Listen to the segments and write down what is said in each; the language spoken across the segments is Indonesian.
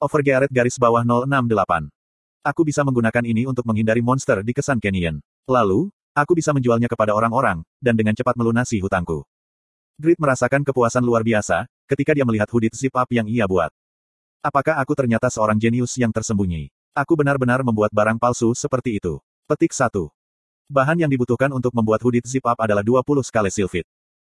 Overgearet garis bawah 068. Aku bisa menggunakan ini untuk menghindari monster di kesan Canyon. Lalu, aku bisa menjualnya kepada orang-orang, dan dengan cepat melunasi hutangku. Grit merasakan kepuasan luar biasa, ketika dia melihat hoodie zip up yang ia buat. Apakah aku ternyata seorang jenius yang tersembunyi? Aku benar-benar membuat barang palsu seperti itu. Petik 1. Bahan yang dibutuhkan untuk membuat hoodie zip up adalah 20 skala silfit.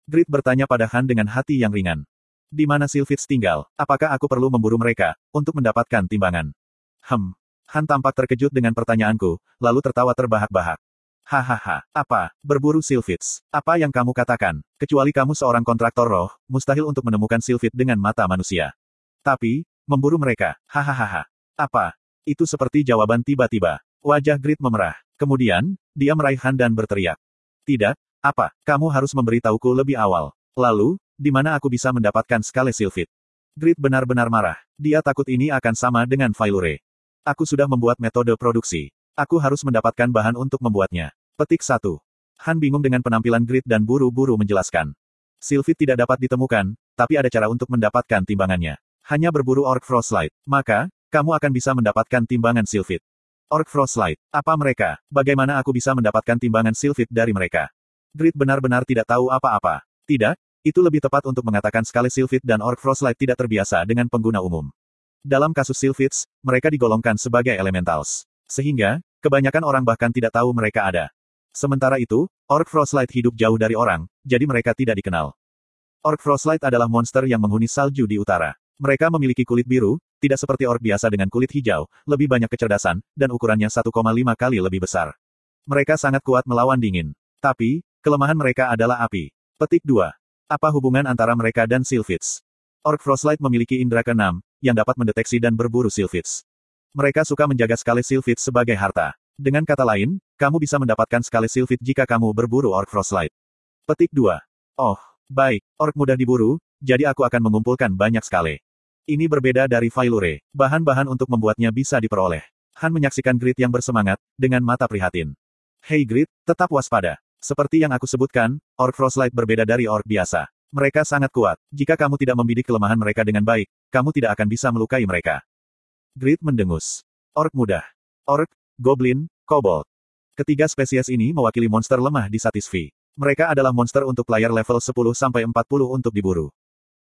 Grit bertanya pada Han dengan hati yang ringan. Di mana Silfits tinggal? Apakah aku perlu memburu mereka, untuk mendapatkan timbangan? Hem. Han tampak terkejut dengan pertanyaanku, lalu tertawa terbahak-bahak. Hahaha, apa, berburu Silfits? Apa yang kamu katakan? Kecuali kamu seorang kontraktor roh, mustahil untuk menemukan Silfit dengan mata manusia. Tapi, memburu mereka, hahaha. Apa? Itu seperti jawaban tiba-tiba. Wajah Grit memerah. Kemudian, dia meraih Han dan berteriak. Tidak, apa, kamu harus memberitahuku lebih awal. Lalu, di mana aku bisa mendapatkan skala silfit? Grit benar-benar marah. Dia takut ini akan sama dengan Failure. Aku sudah membuat metode produksi. Aku harus mendapatkan bahan untuk membuatnya. Petik 1. Han bingung dengan penampilan Grit dan buru-buru menjelaskan. Silfit tidak dapat ditemukan, tapi ada cara untuk mendapatkan timbangannya. Hanya berburu Orc Frostlight. Maka, kamu akan bisa mendapatkan timbangan Silfit. Orc Frostlight. Apa mereka? Bagaimana aku bisa mendapatkan timbangan Silfit dari mereka? Grit benar-benar tidak tahu apa-apa. Tidak, itu lebih tepat untuk mengatakan sekali Sylphid dan Orc Frostlight tidak terbiasa dengan pengguna umum. Dalam kasus Sylphids, mereka digolongkan sebagai elementals. Sehingga, kebanyakan orang bahkan tidak tahu mereka ada. Sementara itu, Orc Frostlight hidup jauh dari orang, jadi mereka tidak dikenal. Orc Frostlight adalah monster yang menghuni salju di utara. Mereka memiliki kulit biru, tidak seperti orc biasa dengan kulit hijau, lebih banyak kecerdasan, dan ukurannya 1,5 kali lebih besar. Mereka sangat kuat melawan dingin. Tapi, kelemahan mereka adalah api. Petik 2. Apa hubungan antara mereka dan Sylphids? Orc Frostlight memiliki indera keenam, yang dapat mendeteksi dan berburu Sylphids. Mereka suka menjaga skala Sylphids sebagai harta. Dengan kata lain, kamu bisa mendapatkan skala Sylphid jika kamu berburu Orc Frostlight. Petik 2. Oh, baik, Orc mudah diburu, jadi aku akan mengumpulkan banyak skale. Ini berbeda dari Failure. Bahan-bahan untuk membuatnya bisa diperoleh. Han menyaksikan Grit yang bersemangat, dengan mata prihatin. Hei Grit, tetap waspada. Seperti yang aku sebutkan, Orc Frostlight berbeda dari Orc biasa. Mereka sangat kuat. Jika kamu tidak membidik kelemahan mereka dengan baik, kamu tidak akan bisa melukai mereka. Grit mendengus. Orc mudah. Orc, Goblin, Kobold. Ketiga spesies ini mewakili monster lemah di Satisfi. Mereka adalah monster untuk player level 10-40 untuk diburu.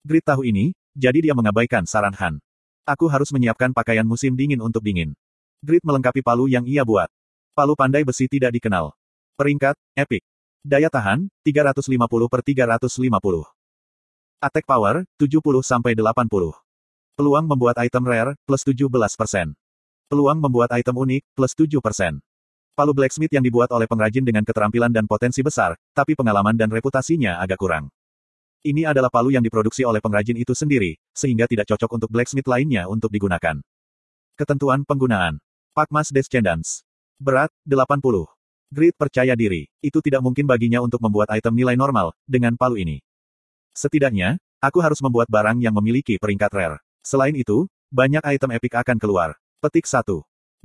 Grit tahu ini, jadi dia mengabaikan saran Han. Aku harus menyiapkan pakaian musim dingin untuk dingin. Grit melengkapi palu yang ia buat. Palu pandai besi tidak dikenal. Peringkat, Epic. Daya tahan, 350 per 350. Attack power, 70 sampai 80. Peluang membuat item rare, plus 17%. Peluang membuat item unik, plus 7%. Palu blacksmith yang dibuat oleh pengrajin dengan keterampilan dan potensi besar, tapi pengalaman dan reputasinya agak kurang. Ini adalah palu yang diproduksi oleh pengrajin itu sendiri, sehingga tidak cocok untuk blacksmith lainnya untuk digunakan. Ketentuan penggunaan. Pakmas Descendants. Berat, 80. Grit percaya diri. Itu tidak mungkin baginya untuk membuat item nilai normal, dengan palu ini. Setidaknya, aku harus membuat barang yang memiliki peringkat rare. Selain itu, banyak item epic akan keluar. Petik 1.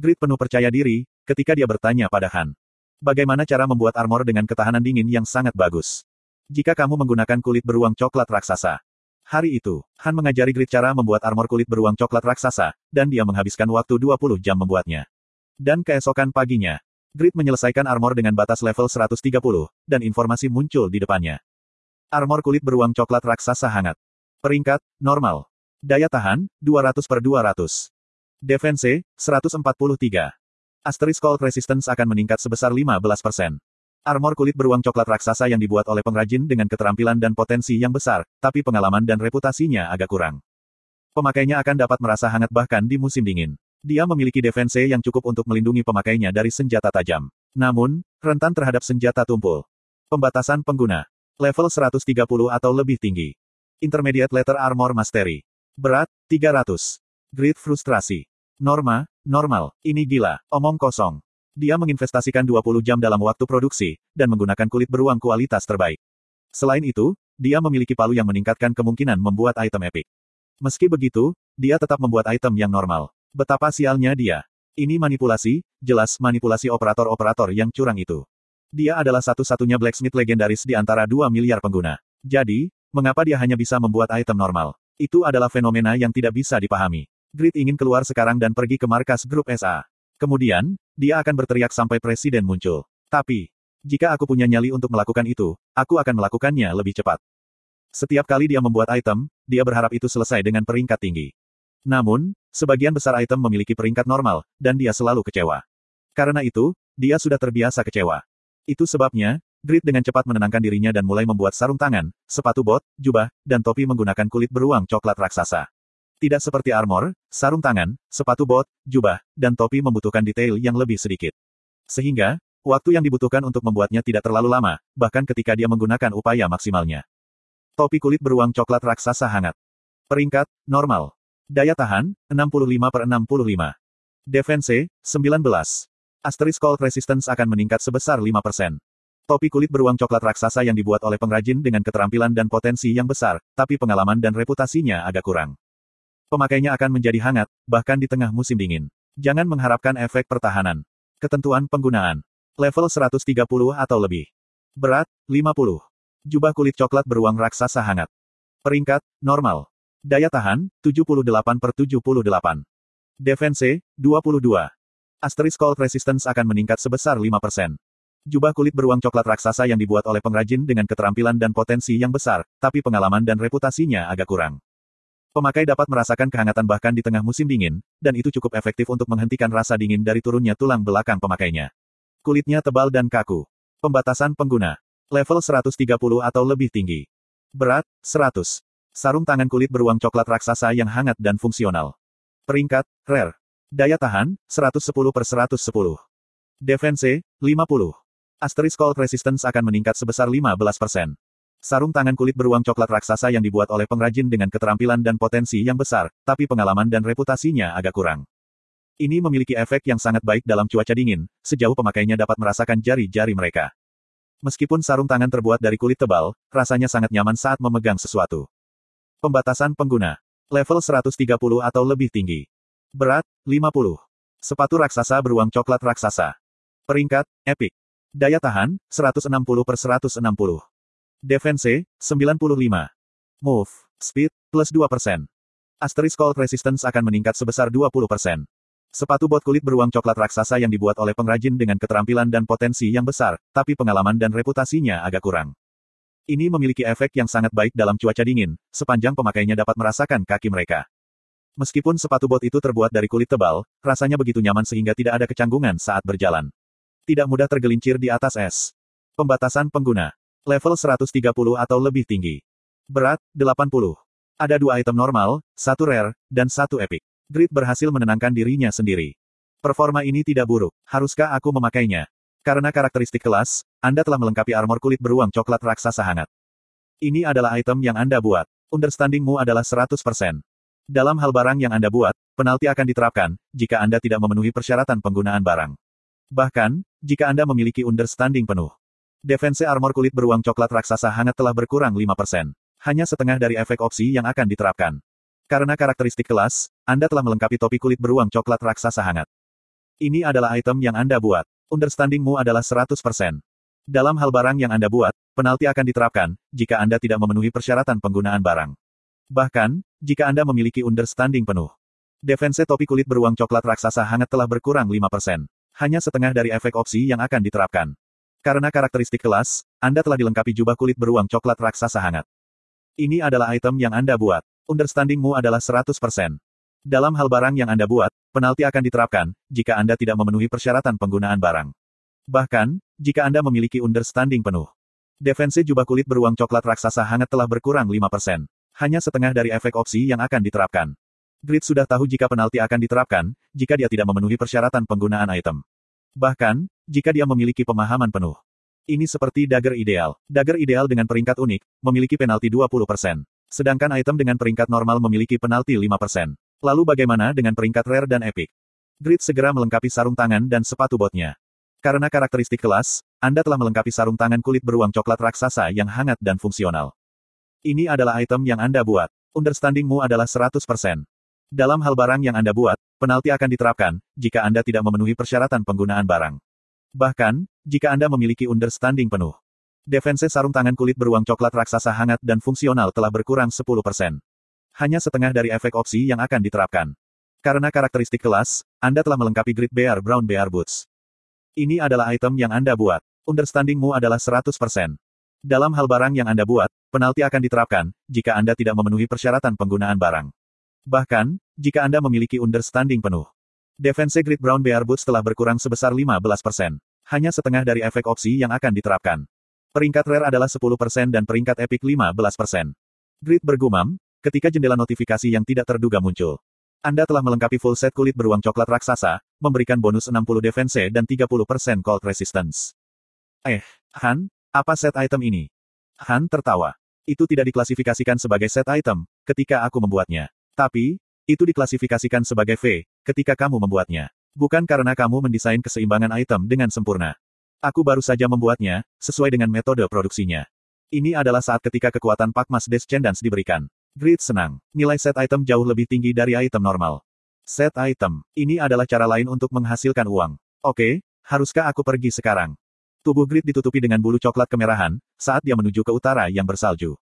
Grit penuh percaya diri, ketika dia bertanya pada Han. Bagaimana cara membuat armor dengan ketahanan dingin yang sangat bagus? Jika kamu menggunakan kulit beruang coklat raksasa. Hari itu, Han mengajari Grit cara membuat armor kulit beruang coklat raksasa, dan dia menghabiskan waktu 20 jam membuatnya. Dan keesokan paginya, Grid menyelesaikan armor dengan batas level 130, dan informasi muncul di depannya. Armor kulit beruang coklat raksasa hangat. Peringkat, normal. Daya tahan, 200 per 200. Defense, 143. Asterisk Cold Resistance akan meningkat sebesar 15%. Armor kulit beruang coklat raksasa yang dibuat oleh pengrajin dengan keterampilan dan potensi yang besar, tapi pengalaman dan reputasinya agak kurang. Pemakainya akan dapat merasa hangat bahkan di musim dingin. Dia memiliki defense yang cukup untuk melindungi pemakainya dari senjata tajam. Namun, rentan terhadap senjata tumpul. Pembatasan pengguna. Level 130 atau lebih tinggi. Intermediate Letter Armor Mastery. Berat, 300. Grid Frustrasi. Norma, normal. Ini gila, omong kosong. Dia menginvestasikan 20 jam dalam waktu produksi, dan menggunakan kulit beruang kualitas terbaik. Selain itu, dia memiliki palu yang meningkatkan kemungkinan membuat item epic. Meski begitu, dia tetap membuat item yang normal. Betapa sialnya dia. Ini manipulasi, jelas manipulasi operator-operator yang curang itu. Dia adalah satu-satunya blacksmith legendaris di antara 2 miliar pengguna. Jadi, mengapa dia hanya bisa membuat item normal? Itu adalah fenomena yang tidak bisa dipahami. Grid ingin keluar sekarang dan pergi ke markas grup SA. Kemudian, dia akan berteriak sampai presiden muncul. Tapi, jika aku punya nyali untuk melakukan itu, aku akan melakukannya lebih cepat. Setiap kali dia membuat item, dia berharap itu selesai dengan peringkat tinggi. Namun, sebagian besar item memiliki peringkat normal, dan dia selalu kecewa. Karena itu, dia sudah terbiasa kecewa. Itu sebabnya, Grid dengan cepat menenangkan dirinya dan mulai membuat sarung tangan, sepatu bot, jubah, dan topi menggunakan kulit beruang coklat raksasa. Tidak seperti armor, sarung tangan, sepatu bot, jubah, dan topi membutuhkan detail yang lebih sedikit. Sehingga, Waktu yang dibutuhkan untuk membuatnya tidak terlalu lama, bahkan ketika dia menggunakan upaya maksimalnya. Topi kulit beruang coklat raksasa hangat. Peringkat, normal. Daya tahan, 65 per 65. Defense, 19. Asterisk Cold Resistance akan meningkat sebesar 5%. Topi kulit beruang coklat raksasa yang dibuat oleh pengrajin dengan keterampilan dan potensi yang besar, tapi pengalaman dan reputasinya agak kurang. Pemakainya akan menjadi hangat, bahkan di tengah musim dingin. Jangan mengharapkan efek pertahanan. Ketentuan penggunaan. Level 130 atau lebih. Berat, 50. Jubah kulit coklat beruang raksasa hangat. Peringkat, normal. Daya tahan, 78 per 78. Defense, 22. Asterisk Cold Resistance akan meningkat sebesar 5%. Jubah kulit beruang coklat raksasa yang dibuat oleh pengrajin dengan keterampilan dan potensi yang besar, tapi pengalaman dan reputasinya agak kurang. Pemakai dapat merasakan kehangatan bahkan di tengah musim dingin, dan itu cukup efektif untuk menghentikan rasa dingin dari turunnya tulang belakang pemakainya. Kulitnya tebal dan kaku. Pembatasan pengguna. Level 130 atau lebih tinggi. Berat, 100. Sarung tangan kulit beruang coklat raksasa yang hangat dan fungsional. Peringkat, Rare. Daya tahan, 110 per 110. Defense, 50. Asterisk Cold Resistance akan meningkat sebesar 15%. Sarung tangan kulit beruang coklat raksasa yang dibuat oleh pengrajin dengan keterampilan dan potensi yang besar, tapi pengalaman dan reputasinya agak kurang. Ini memiliki efek yang sangat baik dalam cuaca dingin, sejauh pemakainya dapat merasakan jari-jari mereka. Meskipun sarung tangan terbuat dari kulit tebal, rasanya sangat nyaman saat memegang sesuatu. Pembatasan pengguna. Level 130 atau lebih tinggi. Berat, 50. Sepatu raksasa beruang coklat raksasa. Peringkat, epic. Daya tahan, 160 per 160. Defense, 95. Move, speed, plus 2%. Asterisk cold resistance akan meningkat sebesar 20%. Sepatu bot kulit beruang coklat raksasa yang dibuat oleh pengrajin dengan keterampilan dan potensi yang besar, tapi pengalaman dan reputasinya agak kurang. Ini memiliki efek yang sangat baik dalam cuaca dingin, sepanjang pemakainya dapat merasakan kaki mereka. Meskipun sepatu bot itu terbuat dari kulit tebal, rasanya begitu nyaman sehingga tidak ada kecanggungan saat berjalan. Tidak mudah tergelincir di atas es. Pembatasan pengguna. Level 130 atau lebih tinggi. Berat, 80. Ada dua item normal, satu rare, dan satu epic. Grid berhasil menenangkan dirinya sendiri. Performa ini tidak buruk. Haruskah aku memakainya? Karena karakteristik kelas, Anda telah melengkapi armor kulit beruang coklat raksasa hangat. Ini adalah item yang Anda buat. Understandingmu adalah 100%. Dalam hal barang yang Anda buat, penalti akan diterapkan, jika Anda tidak memenuhi persyaratan penggunaan barang. Bahkan, jika Anda memiliki understanding penuh. Defense armor kulit beruang coklat raksasa hangat telah berkurang 5%. Hanya setengah dari efek opsi yang akan diterapkan. Karena karakteristik kelas, Anda telah melengkapi topi kulit beruang coklat raksasa hangat. Ini adalah item yang Anda buat. Understandingmu adalah 100%. Dalam hal barang yang Anda buat, penalti akan diterapkan, jika Anda tidak memenuhi persyaratan penggunaan barang. Bahkan, jika Anda memiliki understanding penuh. Defense topi kulit beruang coklat raksasa hangat telah berkurang 5%. Hanya setengah dari efek opsi yang akan diterapkan. Karena karakteristik kelas, Anda telah dilengkapi jubah kulit beruang coklat raksasa hangat. Ini adalah item yang Anda buat. Understandingmu adalah 100%. Dalam hal barang yang Anda buat, penalti akan diterapkan, jika Anda tidak memenuhi persyaratan penggunaan barang. Bahkan, jika Anda memiliki understanding penuh. Defense jubah kulit beruang coklat raksasa hangat telah berkurang 5%. Hanya setengah dari efek opsi yang akan diterapkan. Grid sudah tahu jika penalti akan diterapkan, jika dia tidak memenuhi persyaratan penggunaan item. Bahkan, jika dia memiliki pemahaman penuh. Ini seperti dagger ideal. Dagger ideal dengan peringkat unik, memiliki penalti 20%. Sedangkan item dengan peringkat normal memiliki penalti 5%. Lalu bagaimana dengan peringkat rare dan epic? Grid segera melengkapi sarung tangan dan sepatu botnya. Karena karakteristik kelas, Anda telah melengkapi sarung tangan kulit beruang coklat raksasa yang hangat dan fungsional. Ini adalah item yang Anda buat. Understandingmu adalah 100%. Dalam hal barang yang Anda buat, penalti akan diterapkan, jika Anda tidak memenuhi persyaratan penggunaan barang. Bahkan, jika Anda memiliki understanding penuh. Defense sarung tangan kulit beruang coklat raksasa hangat dan fungsional telah berkurang 10%. Hanya setengah dari efek opsi yang akan diterapkan. Karena karakteristik kelas, Anda telah melengkapi Grid Bear Brown Bear Boots. Ini adalah item yang Anda buat. Understandingmu adalah 100%. Dalam hal barang yang Anda buat, penalti akan diterapkan, jika Anda tidak memenuhi persyaratan penggunaan barang. Bahkan, jika Anda memiliki understanding penuh. Defense Grid Brown Bear Boots telah berkurang sebesar 15%. Hanya setengah dari efek opsi yang akan diterapkan. Peringkat rare adalah 10% dan peringkat epic 15%. Grid bergumam, ketika jendela notifikasi yang tidak terduga muncul. Anda telah melengkapi full set kulit beruang coklat raksasa, memberikan bonus 60 defense dan 30% cold resistance. Eh, Han, apa set item ini? Han tertawa. Itu tidak diklasifikasikan sebagai set item, ketika aku membuatnya. Tapi, itu diklasifikasikan sebagai V, ketika kamu membuatnya. Bukan karena kamu mendesain keseimbangan item dengan sempurna. Aku baru saja membuatnya, sesuai dengan metode produksinya. Ini adalah saat ketika kekuatan Pakmas Descendants diberikan. Grid senang. Nilai set item jauh lebih tinggi dari item normal. Set item. Ini adalah cara lain untuk menghasilkan uang. Oke, haruskah aku pergi sekarang? Tubuh Grid ditutupi dengan bulu coklat kemerahan, saat dia menuju ke utara yang bersalju.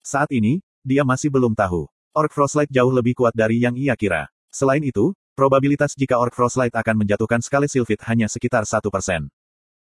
Saat ini, dia masih belum tahu. Orc Frostlight jauh lebih kuat dari yang ia kira. Selain itu, probabilitas jika Orc Frostlight akan menjatuhkan skala Sylphid hanya sekitar 1%.